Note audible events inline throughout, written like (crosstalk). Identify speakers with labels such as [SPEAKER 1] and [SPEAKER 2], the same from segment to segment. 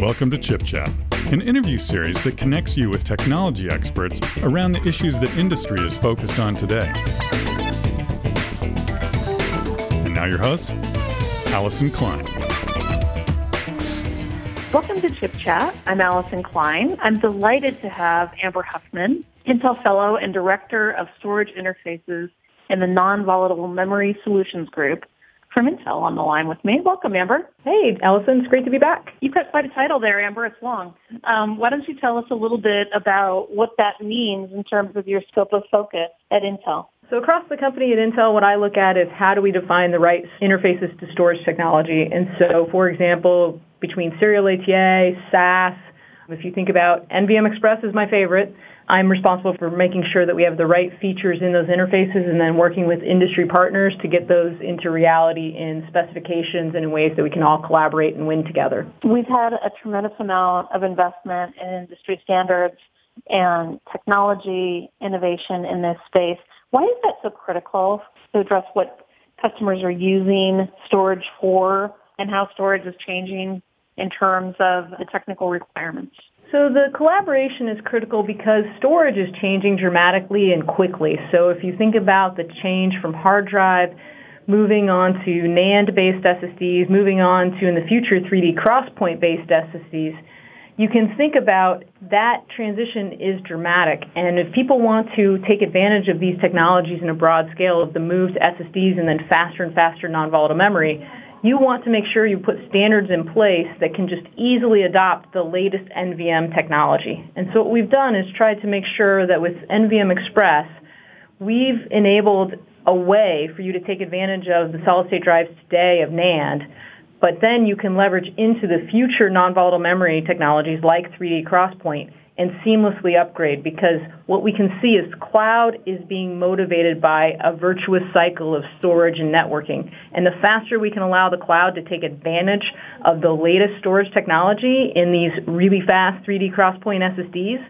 [SPEAKER 1] Welcome to Chip Chat, an interview series that connects you with technology experts around the issues that industry is focused on today. And now your host, Allison Klein.
[SPEAKER 2] Welcome to Chip Chat. I'm Allison Klein. I'm delighted to have Amber Huffman, Intel Fellow and Director of Storage Interfaces in the Non-Volatile Memory Solutions Group from Intel on the line with me. Welcome, Amber.
[SPEAKER 3] Hey, Allison. It's great to be back.
[SPEAKER 2] You've got quite a title there, Amber. It's long. Um, why don't you tell us a little bit about what that means in terms of your scope of focus at Intel?
[SPEAKER 3] So across the company at Intel, what I look at is how do we define the right interfaces to storage technology. And so, for example, between serial ATA, SAS, if you think about NVM Express is my favorite, I'm responsible for making sure that we have the right features in those interfaces and then working with industry partners to get those into reality in specifications and in ways that we can all collaborate and win together.
[SPEAKER 2] We've had a tremendous amount of investment in industry standards and technology innovation in this space. Why is that so critical to address what customers are using storage for and how storage is changing in terms of the technical requirements?
[SPEAKER 3] So the collaboration is critical because storage is changing dramatically and quickly. So if you think about the change from hard drive moving on to NAND-based SSDs, moving on to in the future 3D XPoint-based SSDs, you can think about that transition is dramatic. And if people want to take advantage of these technologies in a broad scale of the move to SSDs and then faster and faster non-volatile memory, you want to make sure you put standards in place that can just easily adopt the latest NVM technology. And so what we've done is tried to make sure that with NVM Express, we've enabled a way for you to take advantage of the solid state drives today of NAND, but then you can leverage into the future non-volatile memory technologies like 3D XPoint and seamlessly upgrade because what we can see is cloud is being motivated by a virtuous cycle of storage and networking. And the faster we can allow the cloud to take advantage of the latest storage technology in these really fast 3D XPoint SSDs,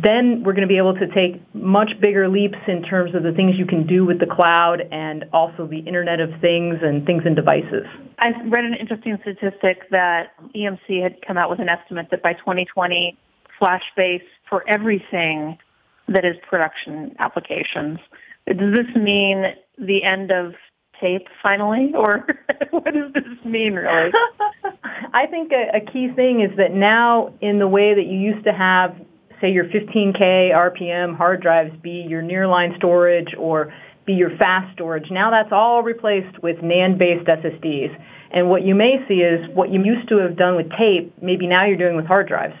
[SPEAKER 3] then we're going to be able to take much bigger leaps in terms of the things you can do with the cloud and also the Internet of Things and things and devices.
[SPEAKER 2] I read an interesting statistic that EMC had come out with an estimate that by 2020, flash base for everything that is production applications. Does this mean the end of tape finally, (laughs) or what does this mean really? (laughs)
[SPEAKER 3] I think a, a, key thing is that now in the way that you used to have, say, your 15K RPM hard drives be your nearline storage or be your fast storage, now that's all replaced with NAND-based SSDs. And what you may see is what you used to have done with tape, maybe now you're doing with hard drives.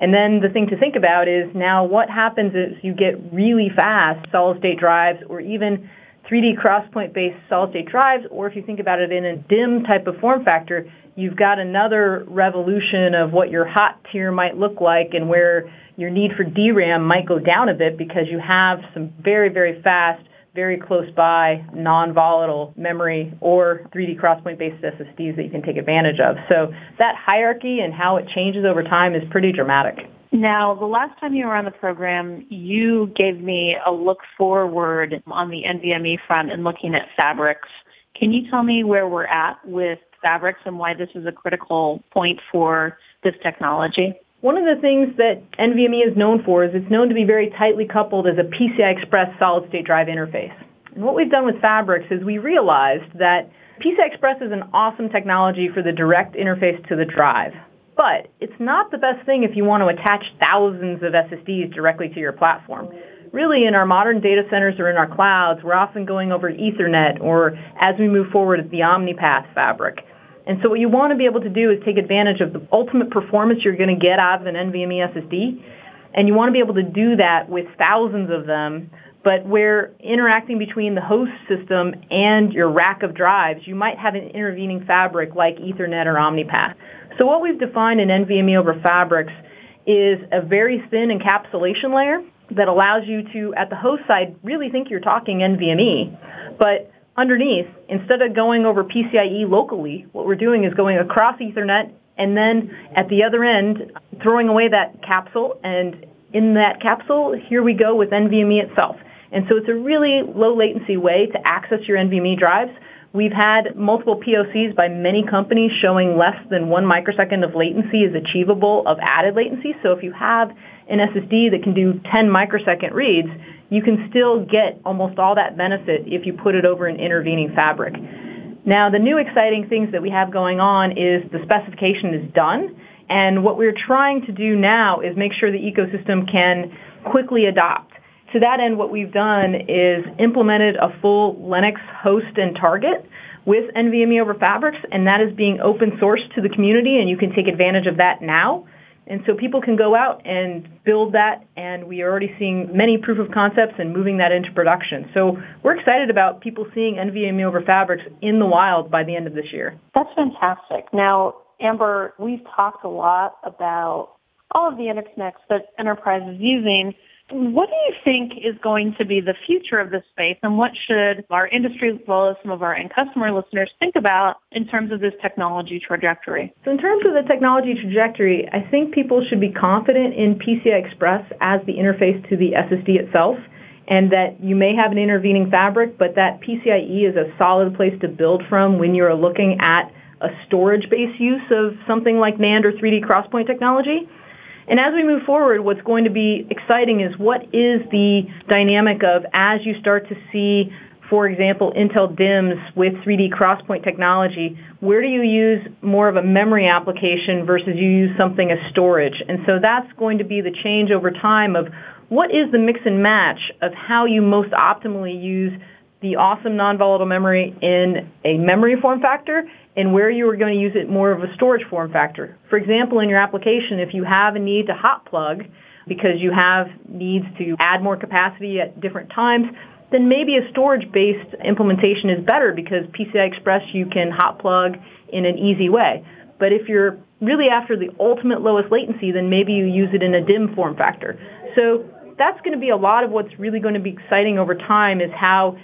[SPEAKER 3] And then the thing to think about is now what happens is you get really fast solid state drives or even 3D XPoint based solid state drives, or if you think about it in a DIMM type of form factor, you've got another revolution of what your hot tier might look like and where your need for DRAM might go down a bit because you have some very, very fast very close by non-volatile memory or 3D XPoint based SSDs that you can take advantage of. So that hierarchy and how it changes over time is pretty dramatic.
[SPEAKER 2] Now, the last time you were on the program, you gave me a look forward on the NVMe front and looking at fabrics. Can you tell me where we're at with fabrics and why this is a critical point for this technology?
[SPEAKER 3] One of the things that NVMe is known for is it's known to be very tightly coupled as a PCI Express solid-state drive interface. And what we've done with Fabrics is we realized that PCI Express is an awesome technology for the direct interface to the drive. But it's not the best thing if you want to attach thousands of SSDs directly to your platform. Really, in our modern data centers or in our clouds, we're often going over Ethernet or as we move forward, the OmniPath fabric. And so what you want to be able to do is take advantage of the ultimate performance you're going to get out of an NVMe SSD. And you want to be able to do that with thousands of them, but where interacting between the host system and your rack of drives, you might have an intervening fabric like Ethernet or OmniPath. So what we've defined in NVMe over Fabrics is a very thin encapsulation layer that allows you to, at the host side, really think you're talking NVMe, but underneath, instead of going over PCIe locally, what we're doing is going across Ethernet and then at the other end, throwing away that capsule. And in that capsule, here we go with NVMe itself. And so it's a really low latency way to access your NVMe drives We've had multiple POCs by many companies showing less than one microsecond of latency is achievable of added latency. So if you have an SSD that can do 10 microsecond reads, you can still get almost all that benefit if you put it over an intervening fabric. Now, the new exciting things that we have going on is the specification is done, and what we're trying to do now is make sure the ecosystem can quickly adopt. To that end, what we've done is implemented a full Linux host and target with NVMe over Fabrics, and that is being open sourced to the community, and you can take advantage of that now. And so people can go out and build that, and we are already seeing many proof of concepts and moving that into production. So we're excited about people seeing NVMe over Fabrics in the wild by the end of this year.
[SPEAKER 2] That's fantastic. Now, Amber, we've talked a lot about all of the interconnects that enterprise is using. What do you think is going to be the future of this space and what should our industry as well as some of our end customer listeners think about in terms of this technology trajectory?
[SPEAKER 3] So in terms of the technology trajectory, I think people should be confident in PCI Express as the interface to the SSD itself and that you may have an intervening fabric, but that PCIe is a solid place to build from when you're looking at a storage-based use of something like NAND or 3D XPoint technology. And as we move forward, what's going to be exciting is what is the dynamic of as you start to see, for example, Intel DIMMs with 3D XPoint technology, where do you use more of a memory application versus you use something as storage? And so that's going to be the change over time of what is the mix and match of how you most optimally use the awesome non-volatile memory in a memory form factor and where you are going to use it more of a storage form factor. For example, in your application, if you have a need to hot plug because you have needs to add more capacity at different times, then maybe a storage-based implementation is better because PCI Express you can hot plug in an easy way. But if you're really after the ultimate lowest latency, then maybe you use it in a DIMM form factor. So that's going to be a lot of what's really going to be exciting over time is how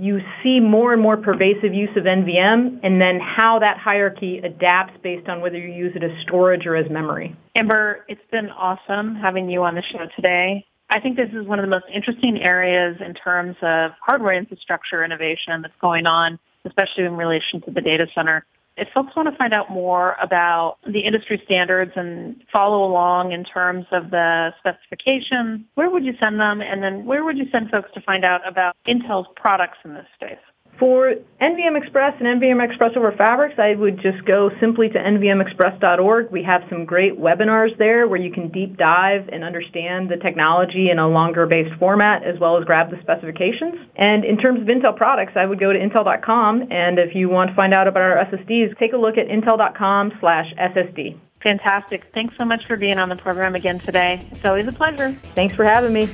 [SPEAKER 3] you see more and more pervasive use of NVM and then how that hierarchy adapts based on whether you use it as storage or as memory.
[SPEAKER 2] Amber, it's been awesome having you on the show today. I think this is one of the most interesting areas in terms of hardware infrastructure innovation that's going on, especially in relation to the data center. If folks want to find out more about the industry standards and follow along in terms of the specifications, where would you send them? And then where would you send folks to find out about Intel's products in this space?
[SPEAKER 3] For NVM Express and NVM Express over Fabrics, I would just go simply to nvmexpress.org. We have some great webinars there where you can deep dive and understand the technology in a longer based format as well as grab the specifications. And in terms of Intel products, I would go to intel.com and if you want to find out about our SSDs, take a look at intel.com slash SSD.
[SPEAKER 2] Fantastic. Thanks so much for being on the program again today. It's always a pleasure.
[SPEAKER 3] Thanks for having me.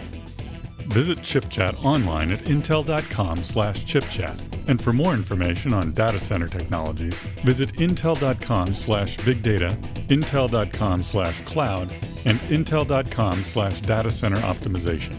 [SPEAKER 1] Visit ChipChat online at intel.com slash chipchat. And for more information on data center technologies, visit intel.com slash big data, intel.com slash cloud, and intel.com slash data center optimization.